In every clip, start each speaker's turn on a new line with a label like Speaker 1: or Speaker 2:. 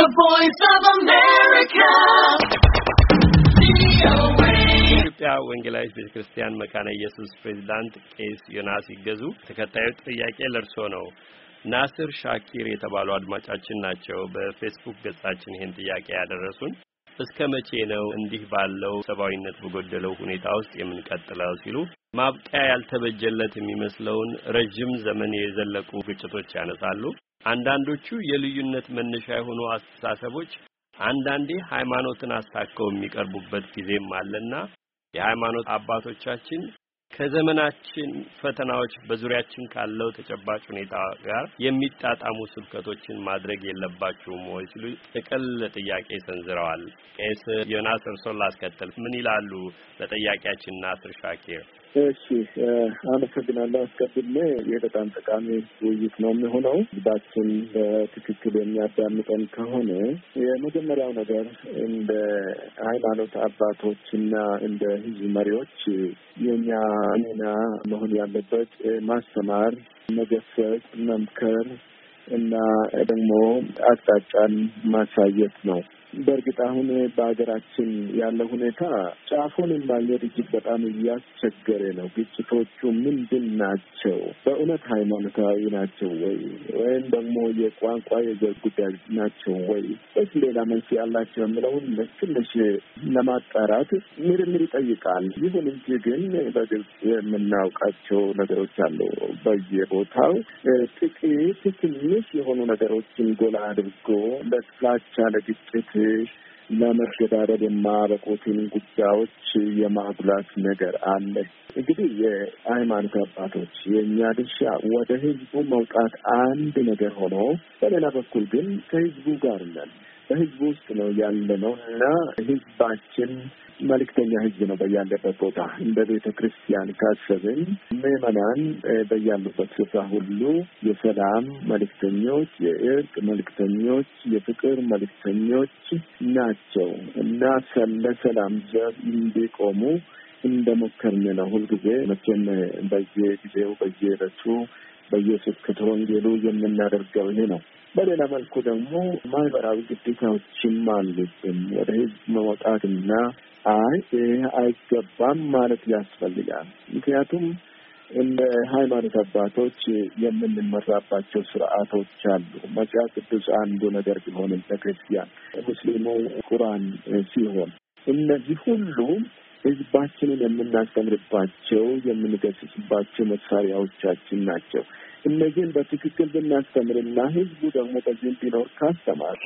Speaker 1: The voice of America.
Speaker 2: የኢትዮጵያ ወንጌላዊት ቤተ ክርስቲያን መካነ ኢየሱስ ፕሬዚዳንት ቄስ ዮናስ ይገዙ፣ ተከታዩ ጥያቄ ለርሶ ነው። ናስር ሻኪር የተባሉ አድማጫችን ናቸው። በፌስቡክ ገጻችን ይህን ጥያቄ ያደረሱን እስከ መቼ ነው እንዲህ ባለው ሰብአዊነት በጎደለው ሁኔታ ውስጥ የምንቀጥለው ሲሉ ማብቂያ ያልተበጀለት የሚመስለውን ረዥም ዘመን የዘለቁ ግጭቶች ያነሳሉ። አንዳንዶቹ የልዩነት መነሻ የሆኑ አስተሳሰቦች አንዳንዴ ሃይማኖትን አስታከው የሚቀርቡበት ጊዜም አለና የሃይማኖት አባቶቻችን ከዘመናችን ፈተናዎች በዙሪያችን ካለው ተጨባጭ ሁኔታ ጋር የሚጣጣሙ ስብከቶችን ማድረግ የለባችሁም ወይ ሲሉ ጥቅል ጥያቄ ሰንዝረዋል። ቄስ ዮናስ እርሶን ላስከትል ምን ይላሉ? ለጠያቂያችን ናስር ሻኪር
Speaker 3: እሺ አመሰግናለሁ። አስቀድሜ ይህ በጣም ጠቃሚ ውይይት ነው የሚሆነው። ህዝባችን በትክክል የሚያዳምጠን ከሆነ የመጀመሪያው ነገር እንደ ሃይማኖት አባቶች እና እንደ ህዝብ መሪዎች የኛ ሚና መሆን ያለበት ማስተማር፣ መገሰጽ፣ መምከር እና ደግሞ አቅጣጫን ማሳየት ነው። በእርግጥ አሁን በሀገራችን ያለ ሁኔታ ጫፉን ማግኘት እጅግ በጣም እያስቸገረ ነው። ግጭቶቹ ምንድን ናቸው? በእውነት ሃይማኖታዊ ናቸው ወይ ወይም ደግሞ የቋንቋ የዘር ጉዳይ ናቸው ወይ ወይስ ሌላ መንስኤ ያላቸው የምለውን ትንሽ ለማጣራት ምርምር ይጠይቃል። ይሁን እንጂ ግን በግልጽ የምናውቃቸው ነገሮች አሉ። በየቦታው ጥቂት ትንሽ የሆኑ ነገሮችን ጎላ አድርጎ ለጥላቻ ለግጭት ለመገዳደል የማያበቁትን ጉዳዮች የማጉላት ነገር አለ። እንግዲህ የሃይማኖት አባቶች የእኛ ድርሻ ወደ ህዝቡ መውጣት አንድ ነገር ሆኖ፣ በሌላ በኩል ግን ከህዝቡ ጋር ነን። በህዝቡ ውስጥ ነው ያለ ነው እና ህዝባችን መልእክተኛ ህዝብ ነው በያለበት ቦታ እንደ ቤተ ክርስቲያን ካሰብን ምዕመናን በያሉበት ስፍራ ሁሉ የሰላም መልእክተኞች፣ የእርቅ መልእክተኞች፣ የፍቅር መልእክተኞች ናቸው እና ለሰላም ዘብ እንዲቆሙ እንደ ሞከርን ነው። ሁልጊዜ መቼም በየጊዜው በየዕለቱ በየስብከተ ወንጌሉ የምናደርገው ይሄ ነው። በሌላ መልኩ ደግሞ ማህበራዊ ግዴታዎችም አሉብን። ወደ ህዝብ መውጣትና አይ ይህ አይገባም ማለት ያስፈልጋል። ምክንያቱም እንደ ሃይማኖት አባቶች የምንመራባቸው ስርዓቶች አሉ። መጽሐፍ ቅዱስ አንዱ ነገር ቢሆንም ለክርስቲያን ሙስሊሙ ቁርአን ሲሆን እነዚህ ሁሉ ህዝባችንን የምናስተምርባቸው የምንገስጽባቸው መሳሪያዎቻችን ናቸው። እነዚህን በትክክል ብናስተምርና ህዝቡ ደግሞ በዚህም ቢኖር ካስተማር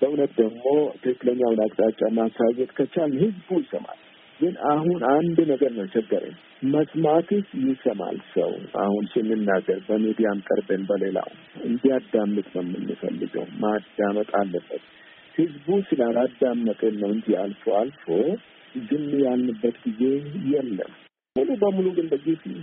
Speaker 3: በእውነት ደግሞ ትክክለኛውን አቅጣጫ ማሳየት ከቻል ህዝቡ ይሰማል። ግን አሁን አንድ ነገር ነው ቸገረኝ። መስማትስ ይሰማል ሰው አሁን ስንናገር በሚዲያም ቀርበን በሌላው እንዲያዳምጥ ነው የምንፈልገው። ማዳመጥ አለበት። ህዝቡ ስላላዳመጠን ነው እንጂ አልፎ አልፎ ዝም ያልንበት ጊዜ የለም። ሙሉ በሙሉ ግን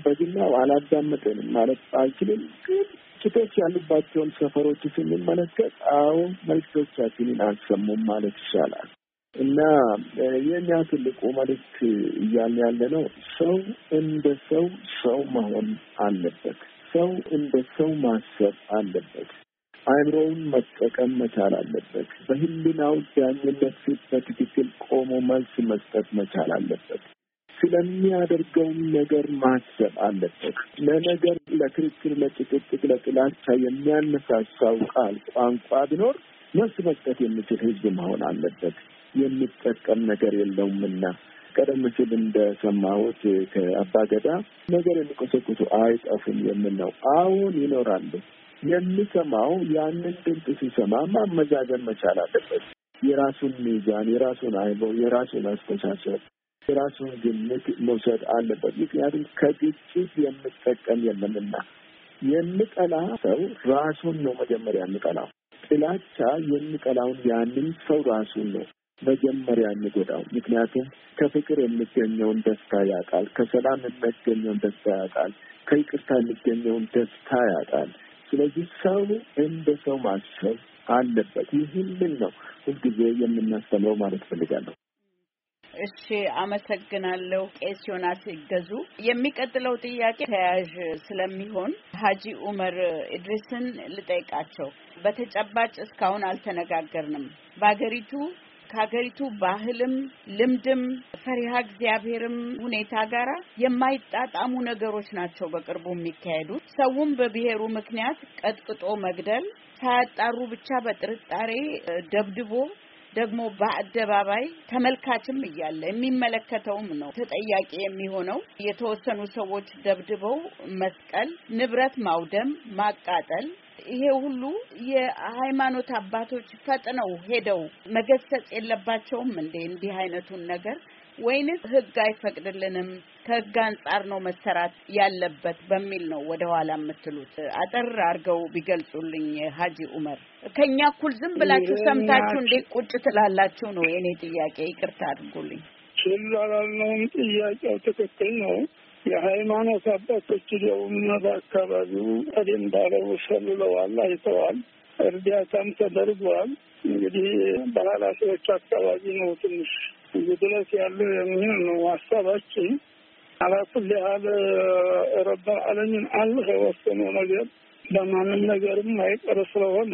Speaker 3: በጅምላው አላዳመጠንም ማለት አልችልም። ግን ችቶች ያሉባቸውን ሰፈሮች ስንመለከት አዎ መልክቶቻችንን አልሰሙም ማለት ይሻላል። እና የእኛ ትልቁ መልእክት እያልን ያለ ነው ሰው እንደ ሰው ሰው መሆን አለበት። ሰው እንደ ሰው ማሰብ አለበት። አእምሮውን መጠቀም መቻል አለበት። በህሊናው ዳኝነት ፊት በትክክል ቆሞ መልስ መስጠት መቻል አለበት። ስለሚያደርገውም ነገር ማሰብ አለበት። ለነገር፣ ለክርክር፣ ለጭቅጭቅ፣ ለጥላቻ የሚያነሳሳው ቃል ቋንቋ ቢኖር መልስ መስጠት የሚችል ህዝብ መሆን አለበት። የሚጠቀም ነገር የለውምና ቀደም ሲል እንደሰማሁት ከአባገዳ ነገር የሚቆሰቁሱ አይጠፉም የምን ነው። አሁን ይኖራሉ። የሚሰማው ያንን ድምፅ ሲሰማ ማመዛዘን መቻል አለበት። የራሱን ሚዛን፣ የራሱን አይምሮ፣ የራሱን አስተሳሰብ የራሱን ግምት መውሰድ አለበት። ምክንያቱም ከግጭት የምጠቀም የለምና የሚጠላ ሰው ራሱን ነው መጀመሪያ የሚጠላው። ጥላቻ የሚጠላውን ያንን ሰው ራሱን ነው መጀመሪያ የሚጎዳው። ምክንያቱም ከፍቅር የሚገኘውን ደስታ ያጣል፣ ከሰላም የሚገኘውን ደስታ ያጣል፣ ከይቅርታ የሚገኘውን ደስታ ያጣል። ስለዚህ ሰው እንደ ሰው ማሰብ አለበት። ይህንን ነው ሁልጊዜ የምናስተምረው ማለት ፈልጋለሁ።
Speaker 4: እሺ፣ አመሰግናለሁ ቄስ ዮናስ ይገዙ። የሚቀጥለው ጥያቄ ተያያዥ ስለሚሆን ሀጂ ኡመር ኢድሪስን ልጠይቃቸው። በተጨባጭ እስካሁን አልተነጋገርንም። በሀገሪቱ ከሀገሪቱ ባህልም ልምድም ፈሪሃ እግዚአብሔርም ሁኔታ ጋር የማይጣጣሙ ነገሮች ናቸው በቅርቡ የሚካሄዱት። ሰውም በብሔሩ ምክንያት ቀጥቅጦ መግደል፣ ሳያጣሩ ብቻ በጥርጣሬ ደብድቦ ደግሞ በአደባባይ ተመልካችም እያለ የሚመለከተውም ነው ተጠያቂ የሚሆነው። የተወሰኑ ሰዎች ደብድበው መስቀል፣ ንብረት ማውደም፣ ማቃጠል ይሄ ሁሉ የሃይማኖት አባቶች ፈጥነው ሄደው መገሰጽ የለባቸውም እንዴ? እንዲህ አይነቱን ነገር ወይንስ ሕግ አይፈቅድልንም ከሕግ አንጻር ነው መሰራት ያለበት በሚል ነው ወደ ኋላ የምትሉት? አጠር አድርገው ቢገልጹልኝ ሀጂ ኡመር። ከኛ እኩል ዝም ብላችሁ ሰምታችሁ እንዴት ቁጭ ትላላችሁ ነው የእኔ ጥያቄ። ይቅርታ አድርጉልኝ።
Speaker 5: ችላ ላልነውም ጥያቄው ትክክል ነው። የሃይማኖት አባቶች ደውና በአካባቢው ቀደም ባለው ሰልለዋል፣ አይተዋል፣ እርዳታም ተደርጓል። እንግዲህ በኃላፊዎች አካባቢ ነው ትንሽ ጉድለት ያለው የሚሆን ነው ሀሳባችን። አላኩል ያህል ረብ ዓለሚን አላህ የወሰነው ነገር በማንም ነገርም አይቀር ስለሆነ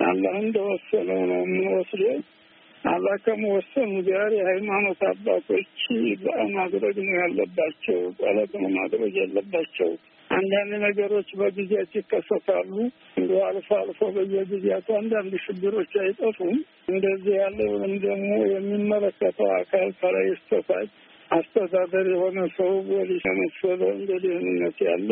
Speaker 5: አላህ እንደወሰነው ነው የምንወስደው። አላህ ከመወሰኑ ጋር የሃይማኖት አባቶች ማድረግ ነው ያለባቸው፣ ጸሎት ነው ማድረግ ያለባቸው። አንዳንድ ነገሮች በጊዜያት ይከሰታሉ። እንደ አልፎ አልፎ በየጊዜያቱ አንዳንድ ሽብሮች አይጠፉም። እንደዚህ ያለውንም ደግሞ የሚመለከተው አካል ከላይ እስከታች አስተዳደር የሆነ ሰው ፖሊስ የመሰለ እንደ ደህንነት ያለ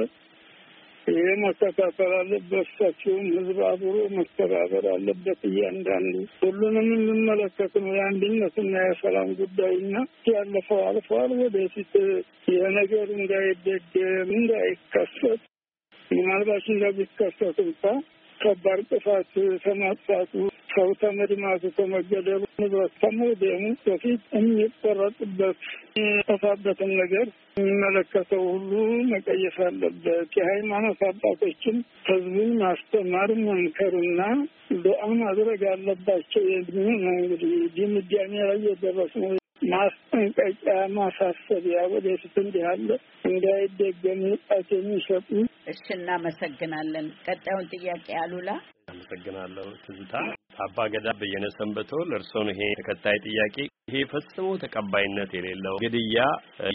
Speaker 5: ይሄ መከታተል አለበት። ሰፊውም ህዝብ አብሮ መተባበር አለበት። እያንዳንዱ ሁሉንም የሚመለከት ነው የአንድነትና የሰላም ጉዳይና ያለፈው አልፈዋል። ወደፊት ይህ ነገር እንዳይደገም እንዳይከሰት ምናልባት እንደሚከሰት እንኳ ከባድ ጥፋት ከማጥፋቱ ሰው ተመድማቱ ከመገደሉ ንብረት ከመውደሙ በፊት የሚቆረጥበት የሚጠፋበትን ነገር የሚመለከተው ሁሉ መቀየስ አለበት። የሃይማኖት አባቶችን ህዝቡን ማስተማር መምከርና ዱዓ ማድረግ አለባቸው ነው። እንግዲህ ድምዳሜ ላይ የደረስነው ማስጠንቀቂያ፣ ማሳሰቢያ ወደፊት እንዲህ አለ እንዳይደገም ንቃት የሚሰጡ
Speaker 4: እሺ፣ እናመሰግናለን። ቀጣዩን ጥያቄ አሉላ።
Speaker 2: አመሰግናለሁ ትዝታ። አባ ገዳ በየነ ሰንበቶ ለእርስዎ ይሄ ተከታይ ጥያቄ። ይሄ ፈጽሞ ተቀባይነት የሌለው ግድያ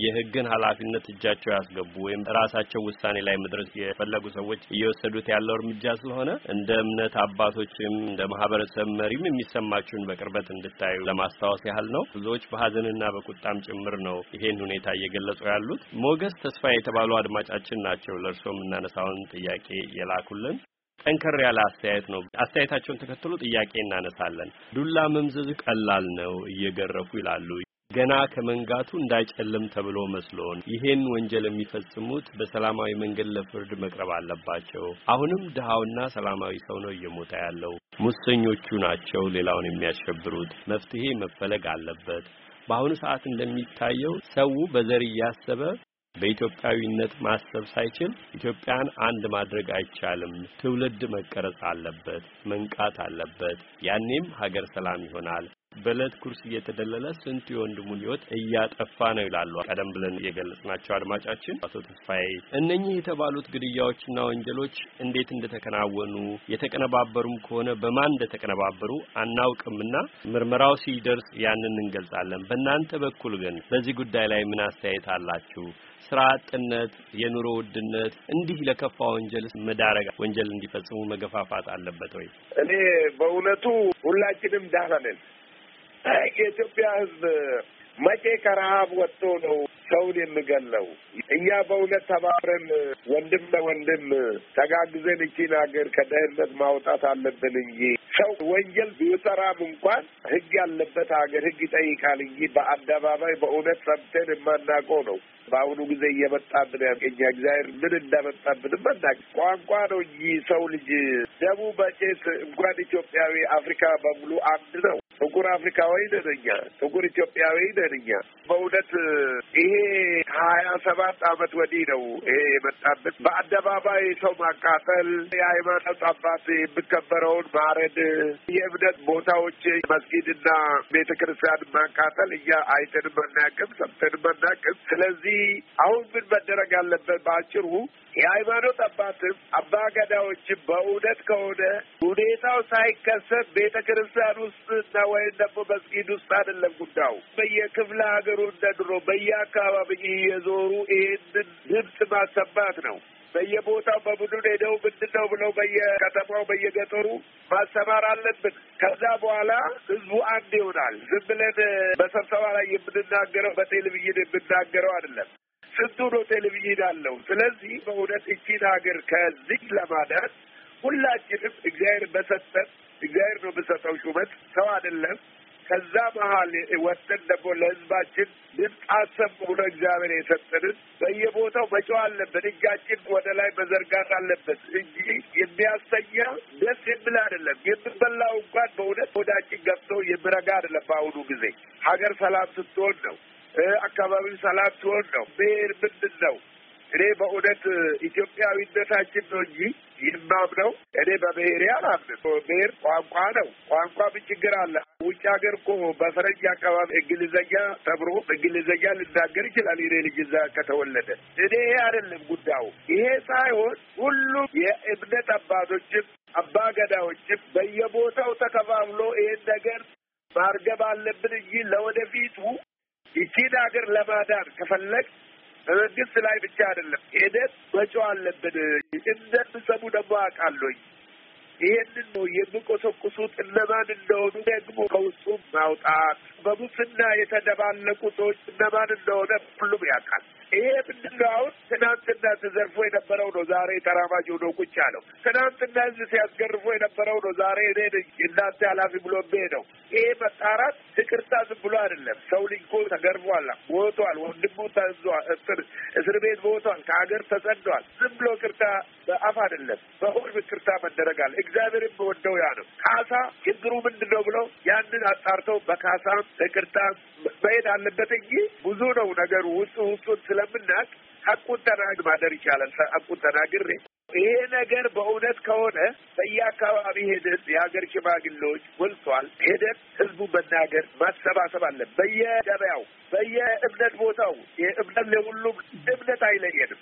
Speaker 2: የህግን ኃላፊነት እጃቸው ያስገቡ ወይም ራሳቸው ውሳኔ ላይ መድረስ የፈለጉ ሰዎች እየወሰዱት ያለው እርምጃ ስለሆነ እንደ እምነት አባቶችም እንደ ማህበረሰብ መሪም የሚሰማችሁን በቅርበት እንድታዩ ለማስታወስ ያህል ነው። ብዙዎች በሀዘንና በቁጣም ጭምር ነው ይሄን ሁኔታ እየገለጹ ያሉት። ሞገስ ተስፋ የተባሉ አድማጫችን ናቸው ለእርስዎ የምናነሳውን ጥያቄ የላኩልን። ጠንከር ያለ አስተያየት ነው። አስተያየታቸውን ተከትሎ ጥያቄ እናነሳለን። ዱላ መምዘዝ ቀላል ነው እየገረፉ ይላሉ። ገና ከመንጋቱ እንዳይጨልም ተብሎ መስሎን ይሄን ወንጀል የሚፈጽሙት በሰላማዊ መንገድ ለፍርድ መቅረብ አለባቸው። አሁንም ድሃውና ሰላማዊ ሰው ነው እየሞተ ያለው። ሙሰኞቹ ናቸው ሌላውን የሚያሸብሩት። መፍትሄ መፈለግ አለበት። በአሁኑ ሰዓት እንደሚታየው ሰው በዘር እያሰበ በኢትዮጵያዊነት ማሰብ ሳይችል ኢትዮጵያን አንድ ማድረግ አይቻልም። ትውልድ መቀረጽ አለበት፣ መንቃት አለበት። ያኔም ሀገር ሰላም ይሆናል። በዕለት ኩርስ እየተደለለ ስንቱ የወንድሙን ሕይወት እያጠፋ ነው ይላሉ ቀደም ብለን የገለጽናቸው አድማጫችን አቶ ተስፋዬ። እነኚህ የተባሉት ግድያዎችና ወንጀሎች እንዴት እንደተከናወኑ የተቀነባበሩም ከሆነ በማን እንደተቀነባበሩ አናውቅምና ምርመራው ሲደርስ ያንን እንገልጻለን። በእናንተ በኩል ግን በዚህ ጉዳይ ላይ ምን አስተያየት አላችሁ? ስራ አጥነት፣ የኑሮ ውድነት እንዲህ ለከፋ ወንጀል መዳረግ ወንጀል እንዲፈጽሙ መገፋፋት አለበት ወይ?
Speaker 6: እኔ በእውነቱ ሁላችንም ደህና ነን። የኢትዮጵያ ሕዝብ መቼ ከረሀብ ወጥቶ ነው ሰውን የሚገለው? እኛ በእውነት ተባብረን ወንድም ለወንድም ተጋግዘን እቺን ሀገር ከድህነት ማውጣት አለብን እንጂ ሰው ወንጀል ቢሰራም እንኳን ሕግ ያለበት ሀገር ሕግ ይጠይቃል እንጂ በአደባባይ በእውነት ሰምተን የማናውቀው ነው። በአሁኑ ጊዜ እየመጣብን ያገኛ እግዚአብሔር ምን እንዳመጣብን መናቅ ቋንቋ ነው እንጂ ሰው ልጅ ደሙ በጭስ እንኳን ኢትዮጵያዊ አፍሪካ በሙሉ አንድ ነው። ጥቁር አፍሪካዊ ነን እኛ፣ ጥቁር ኢትዮጵያዊ ነን እኛ። በእውነት ይሄ ከሀያ ሰባት አመት ወዲህ ነው ይሄ የመጣበት። በአደባባይ ሰው ማቃጠል፣ የሃይማኖት አባት የሚከበረውን ማረድ፣ የእምነት ቦታዎች መስጊድና ቤተ ክርስቲያን ማቃጠል እኛ አይተንም አናውቅም፣ ሰምተንም አናውቅም። ስለዚህ አሁን ምን መደረግ ያለበት በአጭሩ የሃይማኖት አባትም አባ ገዳዎችም በእውነት ከሆነ ሁኔታው ሳይከሰት ቤተ ክርስቲያን ውስጥ እና ወይም ደግሞ መስጊድ ውስጥ አይደለም ጉዳዩ። በየክፍለ ሀገሩ እንደ ድሮ በየአካባቢ እየዞሩ ይህንን ድምፅ ማሰማት ነው። በየቦታው በቡድን ሄደው ምንድን ነው ብለው በየከተማው በየገጠሩ ማሰማር አለብን። ከዛ በኋላ ህዝቡ አንድ ይሆናል። ዝም ብለን በስብሰባ ላይ የምንናገረው በቴሌቪዥን የምናገረው አይደለም። ስንቱ ነው ቴሌቪዥን አለው። ስለዚህ በእውነት እቺን ሀገር ከዚህ ለማዳን ሁላችንም እግዚአብሔር በሰጠን እግዚአብሔር ነው በሰጠው ሹመት ሰው አይደለም። ከዛ መሀል ወጥተን ደግሞ ለህዝባችን ድምፅ አሰሙ ብሎ እግዚአብሔር የሰጠንን በየቦታው መጮህ አለብን። እጃችን ወደ ላይ መዘርጋት አለበት እንጂ የሚያሰኛ ደስ የሚል አይደለም። የምንበላው እንኳን በእውነት ወዳችን ገብቶ የሚረጋ አይደለም። በአሁኑ ጊዜ ሀገር ሰላም ስትሆን ነው አካባቢው ሰላም ሲሆን ነው። ብሔር ምንድን ነው? እኔ በእውነት ኢትዮጵያዊነታችን ነው እንጂ የማምነው እኔ በብሔሬ አላምንም። ብሔር ቋንቋ ነው። ቋንቋ ምን ችግር አለ? ውጭ ሀገር እኮ በፈረንጅ አካባቢ እንግሊዘኛ ተምሮ እንግሊዘኛ ልናገር ይችላል የኔ ልጅ እዛ ከተወለደ። እኔ ይሄ አይደለም ጉዳዩ። ይሄ ሳይሆን ሁሉም የእምነት አባቶችም አባ በየቦታው ተከፋፍሎ ይሄን ነገር ማርገብ አለብን እንጂ ለወደፊቱ ይቺን ሀገር ለማዳን ከፈለግ በመንግስት ላይ ብቻ አይደለም ሄደን መጮህ አለብን። እንደምሰሙ ደግሞ አውቃለሁኝ። ይሄንን ነው የሚቆሰቁሱት እነማን እንደሆኑ ደግሞ ከውስጡ ማውጣት፣ በሙስና የተደባለቁ ሰዎች እነማን እንደሆነ ሁሉም ያውቃል። ይሄ ምንድን ነው? አሁን ትናንትና ተዘርፎ የነበረው ነው ዛሬ ተራማጅ ሆኖ ቁጭ ያለው። ትናንትና ህዝብ ሲያስገርፎ የነበረው ነው ዛሬ እኔ የእናንተ ኃላፊ ብሎ ነው። ይሄ መጣራት ይቅርታ ዝም ብሎ አይደለም። ሰው ልጅ እኮ ተገርፏል፣ ሞቷል፣ ወንድሙ ተዟል፣ እስር ቤት ሞቷል፣ ከሀገር ተሰዷል። ዝም ብሎ ይቅርታ በአፍ አይደለም፣ በሁሉም ይቅርታ መደረግ አለ። እግዚአብሔርም በወደው ያ ነው። ካሳ ችግሩ ምንድን ነው ብለው ያንን አጣርተው በካሳም ይቅርታ መሄድ አለበት እንጂ ብዙ ነው ነገሩ ውስጡ ውስጡን ስለምናቅ ሀቁን ተናግ ማደር ይቻላል። ሀቁን ተናግሬ ይሄ ነገር በእውነት ከሆነ በየአካባቢ ሄደን የሀገር ሽማግሌዎች ሞልቷል። ሄደን ህዝቡ መናገር ማሰባሰብ አለን። በየገበያው በየእምነት ቦታው የእምነት ለሁሉም እምነት አይለየንም።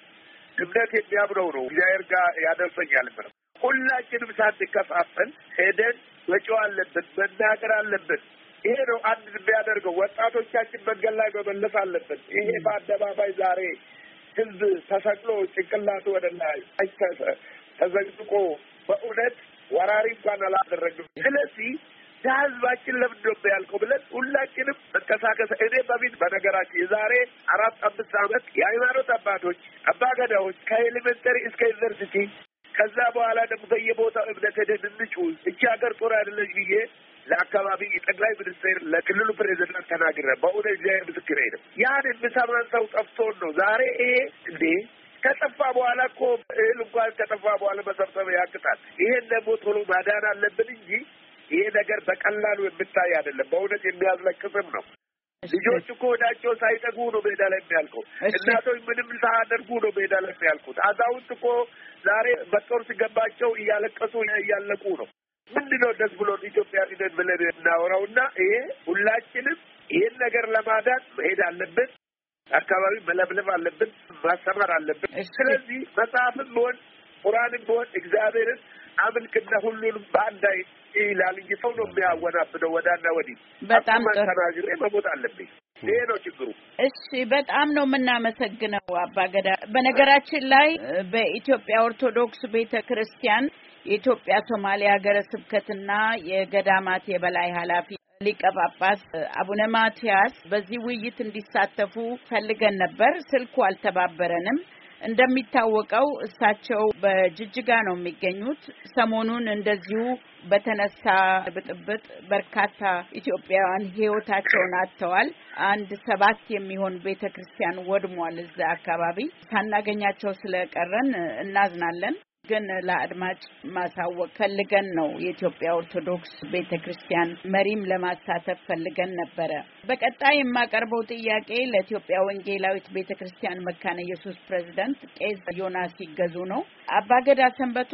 Speaker 6: እምነት የሚያምነው ነው እግዚአብሔር ጋር ያደርሰኛል ነው። ሁላችንም ሳንከፋፈል ሄደን መጮህ አለብን፣ መናገር አለብን። ይሄ ነው አንድ የሚያደርገው። ወጣቶቻችን መንገድ ላይ መመለስ አለብን። ይሄ በአደባባይ ዛሬ ህዝብ ተሰቅሎ ጭንቅላቱ ወደ ላይ ተዘግዝቆ በእውነት ወራሪ እንኳን አላደረግም። ስለዚህ ለህዝባችን ለምንድን ነው ያልከው ብለን ሁላችንም መንቀሳቀስ እኔ በፊት በነገራችን የዛሬ አራት አምስት ዓመት የሃይማኖት አባቶች አባገዳዎች ከኤሌመንተሪ እስከ ዩኒቨርሲቲ ከዛ በኋላ ደግሞ በየቦታው እምነት ሄደን እንጩ እቺ ሀገር ጦር አይደለች ብዬ ለክልሉ ፕሬዚዳንት ተናግረ በእውነት እግዚአብሔር ምስክር ነው። ያን የምሰማን ሰው ጠፍቶን ነው ዛሬ ይሄ እንዴ ከጠፋ በኋላ እኮ እህል እንኳን ከጠፋ በኋላ መሰብሰብ ያቅጣል። ይሄን ደግሞ ቶሎ ማዳን አለብን እንጂ ይሄ ነገር በቀላሉ የምታይ አይደለም። በእውነት የሚያስለቅስም ነው። ልጆች እኮ ወዳቸው ሳይጠጉ ነው ሜዳ ላይ የሚያልቀው። እናቶች ምንም ሳያደርጉ ነው ሜዳ ላይ የሚያልቁት። አዛውንት እኮ ዛሬ በጦር ሲገባቸው እያለቀሱ እያለቁ ነው። ምንድነው ደስ ብሎ ኢትዮጵያ ነን ብለን እናወራው እና ይሄ ሁላችንም ይህን ነገር ለማዳን መሄድ አለብን። አካባቢ መለብለብ አለብን፣ ማስተማር አለብን። ስለዚህ መጽሐፍም ቢሆን ቁርአንም ቢሆን እግዚአብሔርን አምልክና ሁሉንም በአንድ አይ ይላል እንጂ ሰው ነው የሚያወናብደው ወዳና ወዲህ።
Speaker 4: በጣም
Speaker 6: ተናግሬ መሞት አለብኝ። ይሄ ነው ችግሩ።
Speaker 4: እሺ፣ በጣም ነው የምናመሰግነው አባገዳ። በነገራችን ላይ በኢትዮጵያ ኦርቶዶክስ ቤተ ክርስቲያን የኢትዮጵያ ሶማሌ ሀገረ ስብከትና የገዳማት የበላይ ኃላፊ ሊቀ ጳጳስ አቡነ ማትያስ በዚህ ውይይት እንዲሳተፉ ፈልገን ነበር። ስልኩ አልተባበረንም። እንደሚታወቀው እሳቸው በጅጅጋ ነው የሚገኙት። ሰሞኑን እንደዚሁ በተነሳ ብጥብጥ በርካታ ኢትዮጵያውያን ሕይወታቸውን አጥተዋል። አንድ ሰባት የሚሆን ቤተ ክርስቲያን ወድሟል። እዛ አካባቢ ሳናገኛቸው ስለቀረን እናዝናለን። ግን ለአድማጭ ማሳወቅ ፈልገን ነው። የኢትዮጵያ ኦርቶዶክስ ቤተ ክርስቲያን መሪም ለማሳተፍ ፈልገን ነበረ። በቀጣይ የማቀርበው ጥያቄ ለኢትዮጵያ ወንጌላዊት ቤተ ክርስቲያን መካነ ኢየሱስ ፕሬዚደንት ቄስ ዮናስ ይገዙ ነው። አባገዳ ሰንበቶ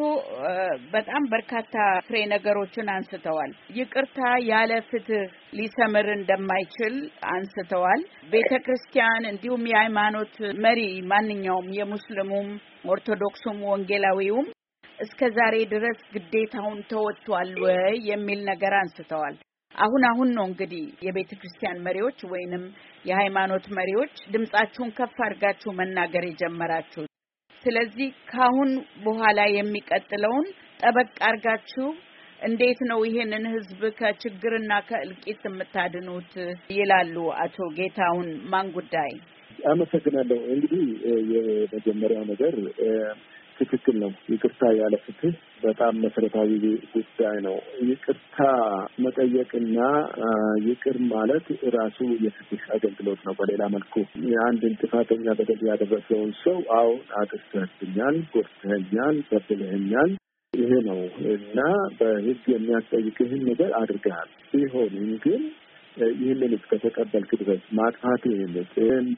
Speaker 4: በጣም በርካታ ፍሬ ነገሮችን አንስተዋል። ይቅርታ ያለ ፍትህ ሊሰምር እንደማይችል አንስተዋል። ቤተ ክርስቲያን እንዲሁም የሃይማኖት መሪ ማንኛውም የሙስሊሙም፣ ኦርቶዶክሱም፣ ወንጌላዊውም እስከ ዛሬ ድረስ ግዴታውን ተወጥቷል ወይ የሚል ነገር አንስተዋል። አሁን አሁን ነው እንግዲህ የቤተ ክርስቲያን መሪዎች ወይንም የሃይማኖት መሪዎች ድምጻችሁን ከፍ አድርጋችሁ መናገር የጀመራችሁ። ስለዚህ ካሁን በኋላ የሚቀጥለውን ጠበቅ አድርጋችሁ እንዴት ነው ይሄንን ህዝብ ከችግርና ከእልቂት የምታድኑት? ይላሉ አቶ ጌታሁን ማን ጉዳይ።
Speaker 3: አመሰግናለሁ። እንግዲህ የመጀመሪያው ነገር ትክክል ነው። ይቅርታ ያለ ፍትህ በጣም መሰረታዊ ጉዳይ ነው። ይቅርታ መጠየቅና ይቅር ማለት ራሱ የፍትህ አገልግሎት ነው። በሌላ መልኩ የአንድን ጥፋተኛ በደል ያደረሰውን ሰው አሁን አጥፍተህብኛል፣ ጎድተኸኛል፣ በድለኸኛል ይሄ ነው እና በህግ የሚያስጠይቅህን ነገር አድርገሃል። ቢሆንም ግን ይህንን እስከተቀበልክ ድረስ ማጥፋት ይህን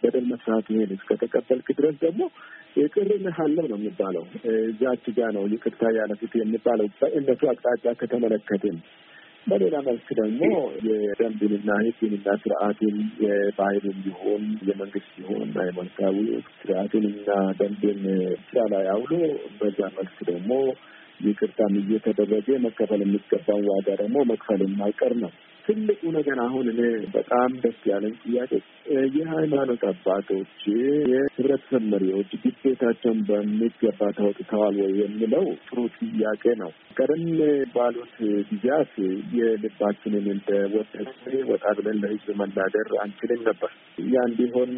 Speaker 3: በደል መስራት ይህን እስከተቀበልክ ድረስ ደግሞ ይቅር እልሃለሁ ነው የሚባለው። እዛች ጋ ነው ይቅርታ ያለ ፍትህ የሚባለው በእነሱ አቅጣጫ ከተመለከትን። በሌላ መልክ ደግሞ የደንብንና ህግንና ስርዓትን የባህልን ይሁን የመንግስት ይሁን ሃይማኖታዊ ስርዓትንና ደንብን ስራ ላይ አውሎ በዛ መልክ ደግሞ ይቅርታም እየተደረገ መከፈል የሚገባውን ዋጋ ደግሞ መክፈል የማይቀር ነው። ትልቁ ነገር አሁን እኔ በጣም ደስ ያለኝ ጥያቄ የሃይማኖት አባቶች፣ የህብረተሰብ መሪዎች ግዴታቸውን በሚገባ ተወጥተዋል ወይ የሚለው ጥሩ ጥያቄ ነው። ቀደም ባሉት ጊዜያት የልባችንን እንደ ወደ ወጣ ብለን ለህዝብ መናገር አንችልም ነበር። ያ እንዲሆን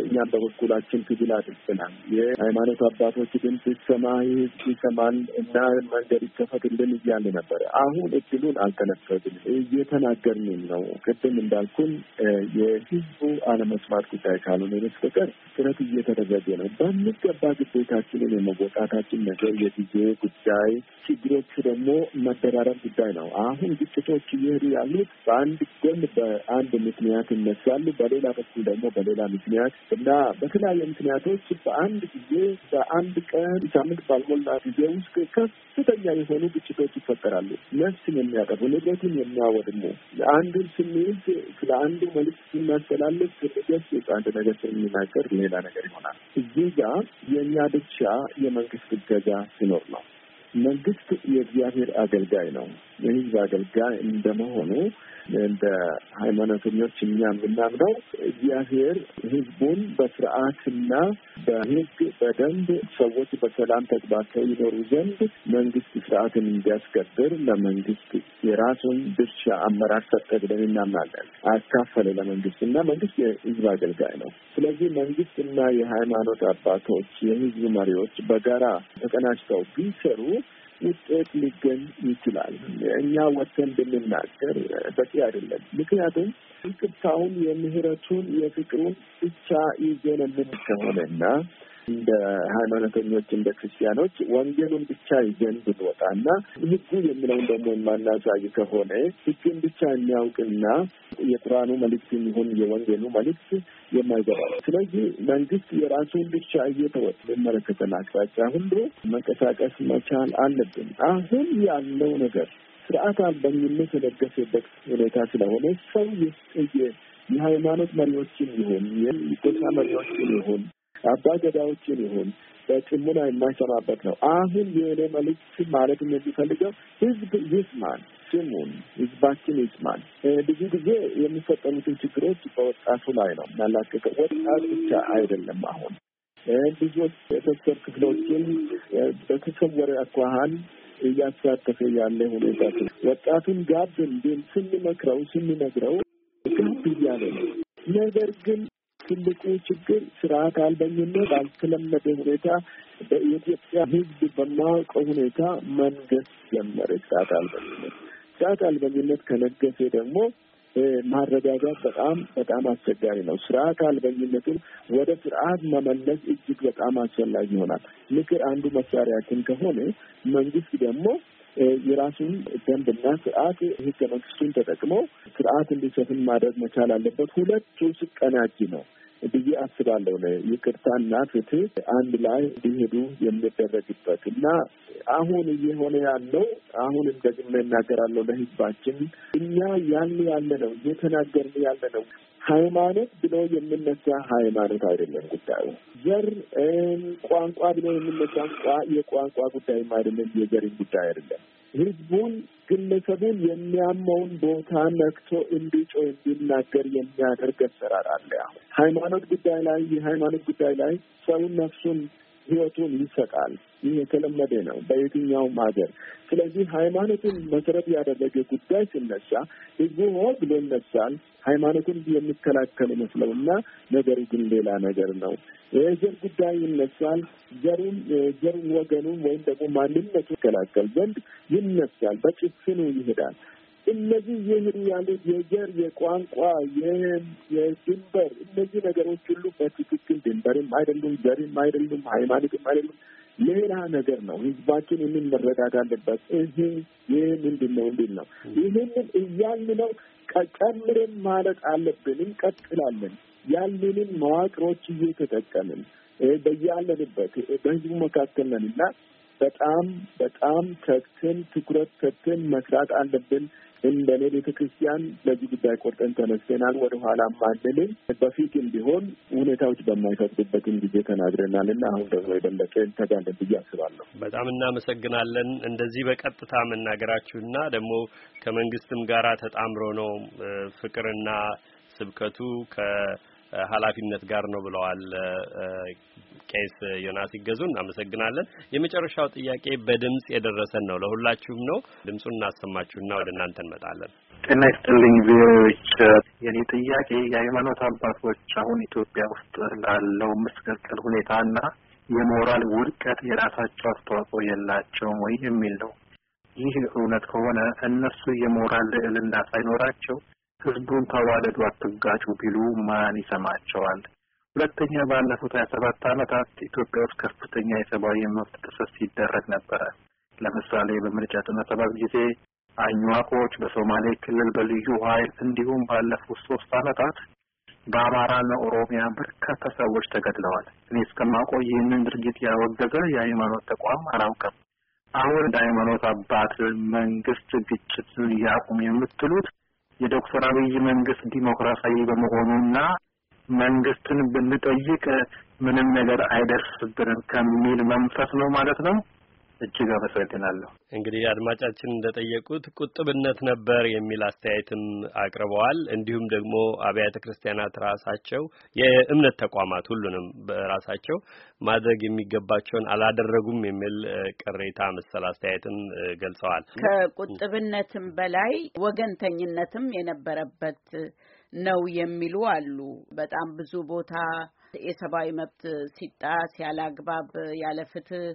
Speaker 3: እኛም በበኩላችን ትግል አድርገናል። የሃይማኖት አባቶች ድምፅ ይሰማ፣ ህዝብ ይሰማል እና መንገድ ይከፈትልን እያለ ነበረ። አሁን እድሉን አልተነፈግም እየተናገ የሚገርም ነው። ቅድም እንዳልኩን የህዝቡ አለመስማት ጉዳይ ካልሆነ በስተቀር ጥረት እየተደረገ ነው። በሚገባ ግዴታችንን የመወጣታችን ነገር የጊዜ ጉዳይ፣ ችግሮቹ ደግሞ መደራረብ ጉዳይ ነው። አሁን ግጭቶች እየሄዱ ያሉት በአንድ ጎን በአንድ ምክንያት ይነሳሉ፣ በሌላ በኩል ደግሞ በሌላ ምክንያት እና በተለያየ ምክንያቶች በአንድ ጊዜ በአንድ ቀን ሳምንት ባልሞላ ጊዜ ውስጥ ከፍተኛ የሆኑ ግጭቶች ይፈጠራሉ። ነፍስን የሚያጠፉ ንብረትን የሚያወድሙ አንዱን ስንይዝ ስለ አንዱ መልዕክት ስናስተላልፍ ስንደስ አንድ ነገር ስንናገር ሌላ ነገር ይሆናል። እዚህ ጋር የእኛ ድርሻ የመንግስት እገዛ ሲኖር ነው። መንግስት የእግዚአብሔር አገልጋይ ነው። የህዝብ አገልጋይ እንደመሆኑ እንደ ሃይማኖተኞች እኛ የምናምነው እግዚአብሔር ህዝቡን በስርዓትና በህግ በደንብ ሰዎች በሰላም ተግባብተው ይኖሩ ዘንድ መንግስት ስርዓትን እንዲያስከብር ለመንግስት የራሱን ድርሻ አመራር ሰጠ ብለን እናምናለን። አካፈለ ለመንግስት እና መንግስት የህዝብ አገልጋይ ነው። ስለዚህ መንግስትና የሃይማኖት አባቶች፣ የህዝብ መሪዎች በጋራ ተቀናጅተው ቢሰሩ ውጤት ሊገኝ ይችላል። እኛ ወጥተን ብንናገር በቂ አይደለም። ምክንያቱም ይቅርታውን፣ የምህረቱን፣ የፍቅሩን ብቻ ይዘን የምን ከሆነና እንደ ሃይማኖተኞች እንደ ክርስቲያኖች ወንጌሉን ብቻ ይዘን ብንወጣና ህጉ የሚለውን ደግሞ የማናሳይ ከሆነ ህግን ብቻ የሚያውቅና የቁርአኑ መልእክት ይሁን የወንጌሉ መልእክት የማይገባው ስለዚህ መንግስት የራሱን ብቻ እየተወጥ የሚመለከተን አቅጣጫ ሁሉ መንቀሳቀስ መቻል አለብን። አሁን ያለው ነገር ስርዓት አልበኝነት የደገሰበት ሁኔታ ስለሆነ ሰው የሃይማኖት መሪዎችን ይሁን የጎሳ መሪዎችን ይሁን አባ ገዳዎችን ይሁን በጭሙና የማይሰማበት ነው። አሁን የእኔ መልዕክት ማለት የሚፈልገው ህዝብ ይስማን፣ ስሙን፣ ህዝባችን ይስማን። ብዙ ጊዜ የሚፈጠሩትን ችግሮች በወጣቱ ላይ ነው እናላቀቀው። ወጣት ብቻ አይደለም አሁን ብዙዎች የቤተሰብ ክፍሎችን በተሰወረ አኳኋን እያሳተፈ ያለ ሁኔታ ወጣቱን ጋብ እንድን ስንመክረው ስንነግረው ጋብ እያለ ነው። ነገር ግን ትልቁ ችግር ስርዓት አልበኝነት ባልተለመደ ሁኔታ በኢትዮጵያ ህዝብ በማያውቀው ሁኔታ መንገስ ጀመረ። ስርዓት አልበኝነት ስርዓት አልበኝነት ከነገሴ ደግሞ ማረጋጋት በጣም በጣም አስቸጋሪ ነው። ስርዓት አልበኝነትን ወደ ስርዓት መመለስ እጅግ በጣም አስፈላጊ ይሆናል። ምክር አንዱ መሳሪያችን ከሆነ መንግስት ደግሞ የራሱን ደንብና ስርዓት ህገ መንግስቱን ተጠቅሞ ስርዓት እንዲሰፍን ማድረግ መቻል አለበት። ሁለቱ ሲቀናጅ ነው ብዬ አስባለሁ። ይቅርታና ፍትህ አንድ ላይ እንዲሄዱ የሚደረግበት እና አሁን እየሆነ ያለው አሁንም ደግሜ እናገራለሁ ለህዝባችን እኛ ያን ያለ ነው እየተናገርን ያለ ነው ሃይማኖት ብሎ የምነሳ ሃይማኖት አይደለም ጉዳዩ። ዘር ቋንቋ ብሎ የምነሳ የቋንቋ ጉዳይም አይደለም፣ የዘርን ጉዳይ አይደለም። ህዝቡን ግለሰቡን የሚያመውን ቦታ ነክቶ እንዲጮ እንዲናገር የሚያደርግ አሰራር አለ። አሁን ሃይማኖት ጉዳይ ላይ የሃይማኖት ጉዳይ ላይ ሰውን ነፍሱን ህይወቱን ይሰጣል። ይህ የተለመደ ነው በየትኛውም ሀገር። ስለዚህ ሃይማኖትን መሰረት ያደረገ ጉዳይ ሲነሳ ህዝቡ ሆ ብሎ ይነሳል። ሃይማኖትን የሚከላከል መስለውና ነገሩ ግን ሌላ ነገር ነው። የዘር ጉዳይ ይነሳል። ዘሩን ዘሩን ወገኑን ወይም ደግሞ ማንነቱ ይከላከል ዘንድ ይነሳል። በጭፍኑ ይሄዳል። እነዚህ ይህን ያሉት የዘር፣ የቋንቋ፣ የድንበር እነዚህ ነገሮች ሁሉ በትክክል ድንበርም አይደሉም፣ ዘርም አይደሉም፣ ሃይማኖትም አይደሉም። ሌላ ነገር ነው። ህዝባችን ይህንን መረዳት አለበት። ይሄ ይህ ምንድን ነው እንዲል ነው። ይህንን እያልን ነው ጨምረን ማለት አለብን። እንቀጥላለን። ያሉንን መዋቅሮች እየተጠቀምን በያለንበት በህዝቡ መካከል ነን እና በጣም በጣም ተግተን ትኩረት ሰጥተን መስራት አለብን። እንደኔ ቤተ ክርስቲያን በዚህ ጉዳይ ቆርጠን ተነስተናል። ወደ ኋላ ማንልም በፊትም ቢሆን ሁኔታዎች በማይፈቅዱበትም ጊዜ ተናግረናል እና አሁን ደግሞ የበለጠ እንተጋለን ብዬ አስባለሁ።
Speaker 2: በጣም እናመሰግናለን። እንደዚህ በቀጥታ መናገራችሁና ደግሞ ከመንግስትም ጋራ ተጣምሮ ነው ፍቅርና ስብከቱ ከኃላፊነት ጋር ነው ብለዋል ቄስ ዮናስ ይገዙ እናመሰግናለን። የመጨረሻው ጥያቄ በድምጽ የደረሰን ነው፣ ለሁላችሁም ነው። ድምጹን እናሰማችሁና ወደ እናንተ እንመጣለን።
Speaker 7: ጤና ይስጥልኝ ቪኦኤዎች። የኔ ጥያቄ የሃይማኖት አባቶች አሁን ኢትዮጵያ ውስጥ ላለው ምስቅልቅል ሁኔታና የሞራል ውድቀት የራሳቸው አስተዋጽኦ የላቸውም ወይ የሚል ነው። ይህ እውነት ከሆነ እነሱ የሞራል ልዕልና ሳይኖራቸው ህዝቡን ተዋደዱ፣ አትጋጩ ቢሉ ማን ይሰማቸዋል? ሁለተኛ ባለፉት ሀያ ሰባት ዓመታት ኢትዮጵያ ውስጥ ከፍተኛ የሰብአዊ መብት ጥሰት ሲደረግ ነበረ። ለምሳሌ በምርጫ ዘጠና ሰባት ጊዜ አኝዋቆች በሶማሌ ክልል በልዩ ኃይል እንዲሁም ባለፉት ሶስት ዓመታት በአማራና ኦሮሚያ በርካታ ሰዎች ተገድለዋል። እኔ እስከማውቀው ይህንን ድርጊት ያወገዘ የሃይማኖት ተቋም አላውቅም። አሁን እንደ ሃይማኖት አባት መንግስት ግጭትን ያቁም የምትሉት የዶክተር አብይ መንግስት ዲሞክራሲያዊ በመሆኑና መንግስትን ብንጠይቅ ምንም ነገር አይደርስብንም ከሚል መንፈስ ነው ማለት ነው። እጅግ አመሰግናለሁ።
Speaker 2: እንግዲህ አድማጫችን እንደጠየቁት ቁጥብነት ነበር የሚል አስተያየትም አቅርበዋል። እንዲሁም ደግሞ አብያተ ክርስቲያናት ራሳቸው የእምነት ተቋማት ሁሉንም በራሳቸው ማድረግ የሚገባቸውን አላደረጉም የሚል ቅሬታ መሰል አስተያየትም ገልጸዋል።
Speaker 4: ከቁጥብነትም በላይ ወገንተኝነትም የነበረበት ነው የሚሉ አሉ። በጣም ብዙ ቦታ የሰብአዊ መብት ሲጣስ ያለ አግባብ ያለ ፍትህ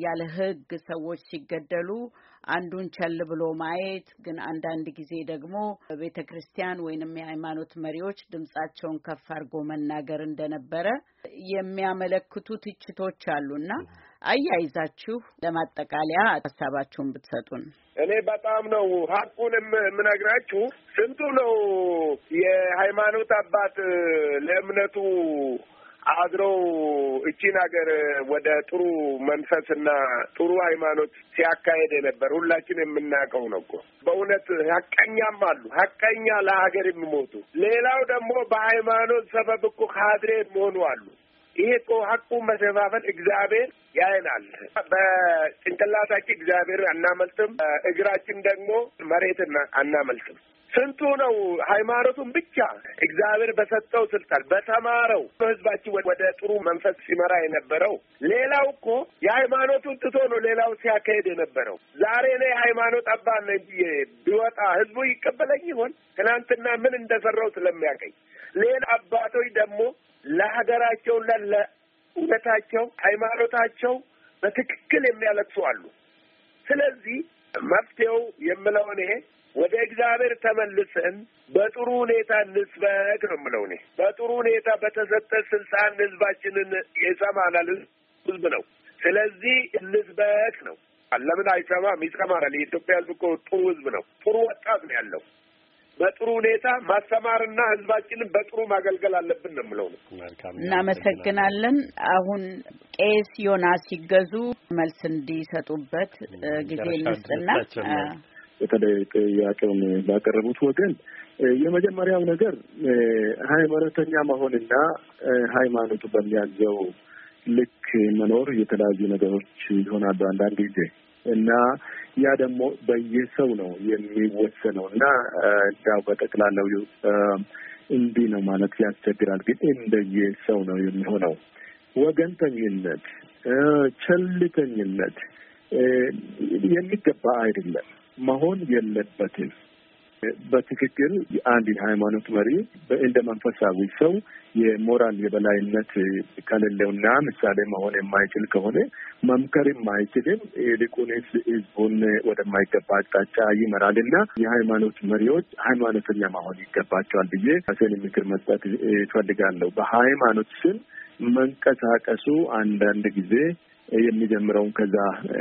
Speaker 4: ያለ ሕግ ሰዎች ሲገደሉ አንዱን ቸል ብሎ ማየት ግን አንዳንድ ጊዜ ደግሞ ቤተ ክርስቲያን ወይንም የሃይማኖት መሪዎች ድምጻቸውን ከፍ አድርጎ መናገር እንደነበረ የሚያመለክቱ ትችቶች አሉና አያይዛችሁ ለማጠቃለያ ሀሳባችሁን ብትሰጡን።
Speaker 6: እኔ በጣም ነው ሀቁንም የምነግራችሁ። ስንቱ ነው የሃይማኖት አባት ለእምነቱ አድረው እቺን ሀገር ወደ ጥሩ መንፈስና ጥሩ ሃይማኖት ሲያካሄድ የነበር ሁላችን የምናውቀው ነው እኮ በእውነት ሀቀኛም አሉ። ሀቀኛ ለሀገር የሚሞቱ ሌላው ደግሞ በሃይማኖት ሰበብ እኮ ካድሬ የሚሆኑ አሉ። ይሄ እኮ ሀቁ መሸፋፈን እግዚአብሔር ያየናል። በጭንቅላታችን እግዚአብሔር አናመልጥም፣ እግራችን ደግሞ መሬትን አናመልጥም። ስንቱ ነው ሃይማኖቱን ብቻ እግዚአብሔር በሰጠው ስልጣን በተማረው ህዝባችን ወደ ጥሩ መንፈስ ሲመራ የነበረው። ሌላው እኮ የሃይማኖቱን ትቶ ነው ሌላው ሲያካሄድ የነበረው። ዛሬ እኔ የሃይማኖት አባት ነኝ ቢወጣ ህዝቡ ይቀበለኝ ይሆን? ትናንትና ምን እንደሰራው ስለሚያቀኝ። ሌላ አባቶች ደግሞ ለሀገራቸውና ለእውነታቸው ሃይማኖታቸው በትክክል የሚያለቅሱ አሉ። ስለዚህ መፍትሄው የምለው እኔ ወደ እግዚአብሔር ተመልሰን በጥሩ ሁኔታ እንስበክ ነው የምለው እኔ። በጥሩ ሁኔታ በተሰጠ ስልጣን ህዝባችንን ይሰማናል። ህዝብ ነው። ስለዚህ እንስበክ ነው። ለምን አይሰማም? ይሰማናል። የኢትዮጵያ ህዝብ እኮ ጥሩ ህዝብ ነው። ጥሩ ወጣት ነው ያለው። በጥሩ ሁኔታ ማስተማርና ህዝባችንን በጥሩ ማገልገል አለብን ነው የምለው ነው።
Speaker 4: እናመሰግናለን። አሁን ቄስ ዮናስ ሲገዙ መልስ እንዲሰጡበት ጊዜ እንስጥና
Speaker 3: በተለይ ጥያቄውን ባቀረቡት ወገን የመጀመሪያው ነገር ሃይማኖተኛ መሆንና ሃይማኖቱ በሚያዘው ልክ መኖር የተለያዩ ነገሮች ይሆናሉ አንዳንድ ጊዜ እና ያ ደግሞ በየሰው ነው የሚወሰነው እና እንዳው በጠቅላላው እንዲህ ነው ማለት ያስቸግራል። ግን እንደየሰው ነው የሚሆነው። ወገንተኝነት፣ ቸልተኝነት የሚገባ አይደለም፣ መሆን የለበትም። በትክክል አንድ የሃይማኖት መሪ እንደ መንፈሳዊ ሰው የሞራል የበላይነት ከሌለውና ምሳሌ መሆን የማይችል ከሆነ መምከርም አይችልም። ይልቁንስ ህዝቡን ወደማይገባ አቅጣጫ ይመራል እና የሃይማኖት መሪዎች ሃይማኖተኛ መሆን ይገባቸዋል ብዬ ራሴን ምክር መስጠት ይፈልጋለሁ። በሃይማኖት ስም መንቀሳቀሱ አንዳንድ ጊዜ የሚጀምረውን ከዛ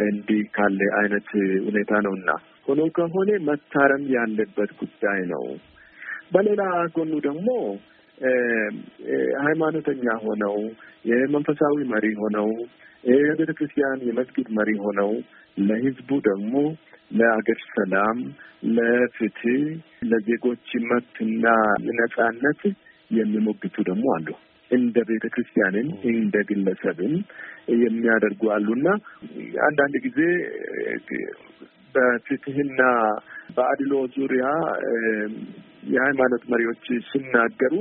Speaker 3: እንዲህ ካለ አይነት ሁኔታ ነውና ሆኖ ከሆነ መታረም ያለበት ጉዳይ ነው። በሌላ ጎኑ ደግሞ ሃይማኖተኛ ሆነው የመንፈሳዊ መሪ ሆነው የቤተ ክርስቲያን የመስጊድ መሪ ሆነው ለህዝቡ ደግሞ ለአገር ሰላም፣ ለፍትህ፣ ለዜጎች መብትና ነጻነት የሚሞግቱ ደግሞ አሉ። እንደ ቤተ ክርስቲያንን እንደ ግለሰብን የሚያደርጉ አሉና አንዳንድ ጊዜ በፍትህና በአድሎ ዙሪያ የሃይማኖት ህይወታዎች ሲናገሩ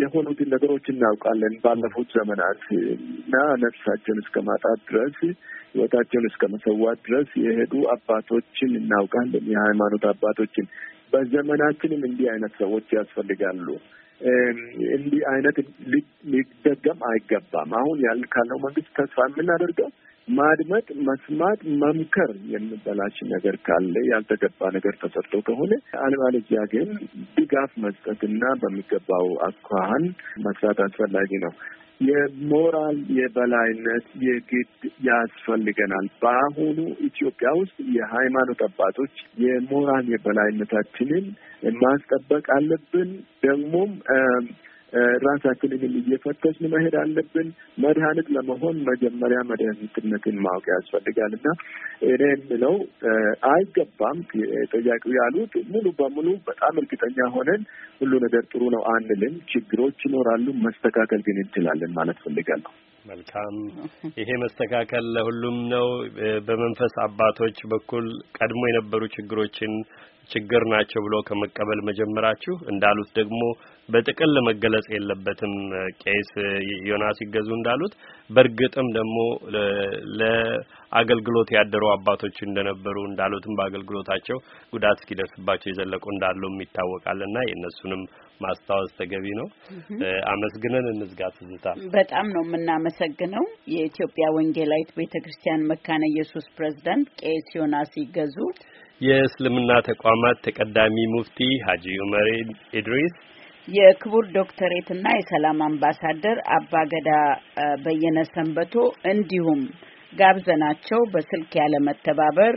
Speaker 3: የሆኑትን ነገሮች እናውቃለን። ባለፉት ዘመናት እና ነፍሳቸውን እስከ ማጣት ድረስ ህይወታቸውን እስከ መሰዋት ድረስ የሄዱ አባቶችን እናውቃለን። የሃይማኖት አባቶችን በዘመናችንም እንዲህ አይነት ሰዎች ያስፈልጋሉ። እንዲህ አይነት ሊደገም አይገባም። አሁን ያል ካለው መንግስት ተስፋ የምናደርገው ማድመጥ፣ መስማት፣ መምከር የሚበላሽ ነገር ካለ ያልተገባ ነገር ተሰርቶ ከሆነ አለበለዚያ ግን ድጋፍ መስጠትና በሚገባው አኳኋን መስራት አስፈላጊ ነው። የሞራል የበላይነት የግድ ያስፈልገናል። በአሁኑ ኢትዮጵያ ውስጥ የሃይማኖት አባቶች የሞራል የበላይነታችንን ማስጠበቅ አለብን። ደግሞም ራሳችንን እየፈተሽን መሄድ አለብን። መድኃኒት ለመሆን መጀመሪያ መድኃኒትነትን ማወቅ ያስፈልጋል እና እኔ የምለው አይገባም ጠያቂው ያሉት ሙሉ በሙሉ በጣም እርግጠኛ ሆነን ሁሉ ነገር ጥሩ ነው አንልም። ችግሮች ይኖራሉ፣ መስተካከል ግን እንችላለን ማለት ፈልጋለሁ።
Speaker 2: መልካም። ይሄ መስተካከል ለሁሉም ነው። በመንፈስ አባቶች በኩል ቀድሞ የነበሩ ችግሮችን ችግር ናቸው ብሎ ከመቀበል መጀመራችሁ እንዳሉት ደግሞ በጥቅል መገለጽ የለበትም። ቄስ ዮናስ ይገዙ እንዳሉት በእርግጥም ደግሞ ለአገልግሎት ያደሩ አባቶች እንደነበሩ እንዳሉትም በአገልግሎታቸው ጉዳት እስኪደርስባቸው የዘለቁ እንዳሉም ይታወቃልና የእነሱንም ማስታወስ ተገቢ ነው። አመስግነን እንዝጋ። ትዝታ
Speaker 4: በጣም ነው የምናመሰግነው። የኢትዮጵያ ወንጌላዊት ቤተክርስቲያን መካነ ኢየሱስ ፕሬዝዳንት ቄስ ዮናስ ይገዙ
Speaker 2: የእስልምና ተቋማት ተቀዳሚ ሙፍቲ ሀጂ ዑመር ኢድሪስ
Speaker 4: የክቡር ዶክተሬትና የሰላም አምባሳደር አባገዳ በየነ ሰንበቶ እንዲሁም ጋብዘናቸው በስልክ ያለመተባበር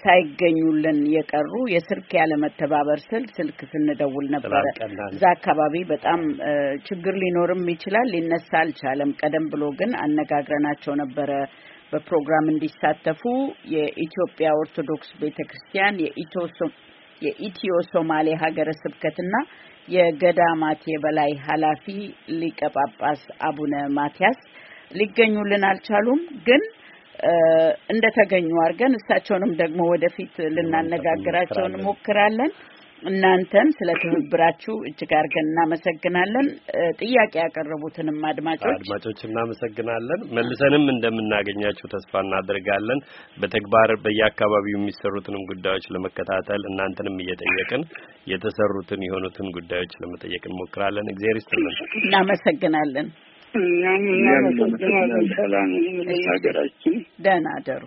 Speaker 4: ሳይገኙልን የቀሩ የስልክ ያለመተባበር ስል ስልክ ስንደውል ነበረ። እዛ አካባቢ በጣም ችግር ሊኖርም ይችላል፣ ሊነሳ አልቻለም። ቀደም ብሎ ግን አነጋግረናቸው ነበረ በፕሮግራም እንዲሳተፉ የኢትዮጵያ ኦርቶዶክስ ቤተክርስቲያን የኢትዮ ሶማሌ ሀገረ ስብከትና የገዳማት የበላይ ኃላፊ ሊቀ ጳጳስ አቡነ ማቲያስ ሊገኙልን አልቻሉም ግን እንደተገኙ አድርገን እሳቸውንም ደግሞ ወደፊት ልናነጋግራቸው እንሞክራለን። እናንተን ስለ ትብብራችሁ እጅግ አድርገን እናመሰግናለን። ጥያቄ ያቀረቡትንም አድማጮች
Speaker 2: አድማጮች እናመሰግናለን። መልሰንም እንደምናገኛችሁ ተስፋ እናደርጋለን። በተግባር በየአካባቢው የሚሰሩትንም ጉዳዮች ለመከታተል እናንተንም እየጠየቅን የተሰሩትን የሆኑትን ጉዳዮች ለመጠየቅ እንሞክራለን። እግዚአብሔር ይስጥልን።
Speaker 4: እናመሰግናለን።
Speaker 5: እኛም እናመሰግናለን። ሰላም ይሁን ለሀገራችን።
Speaker 4: ደህና አደሩ።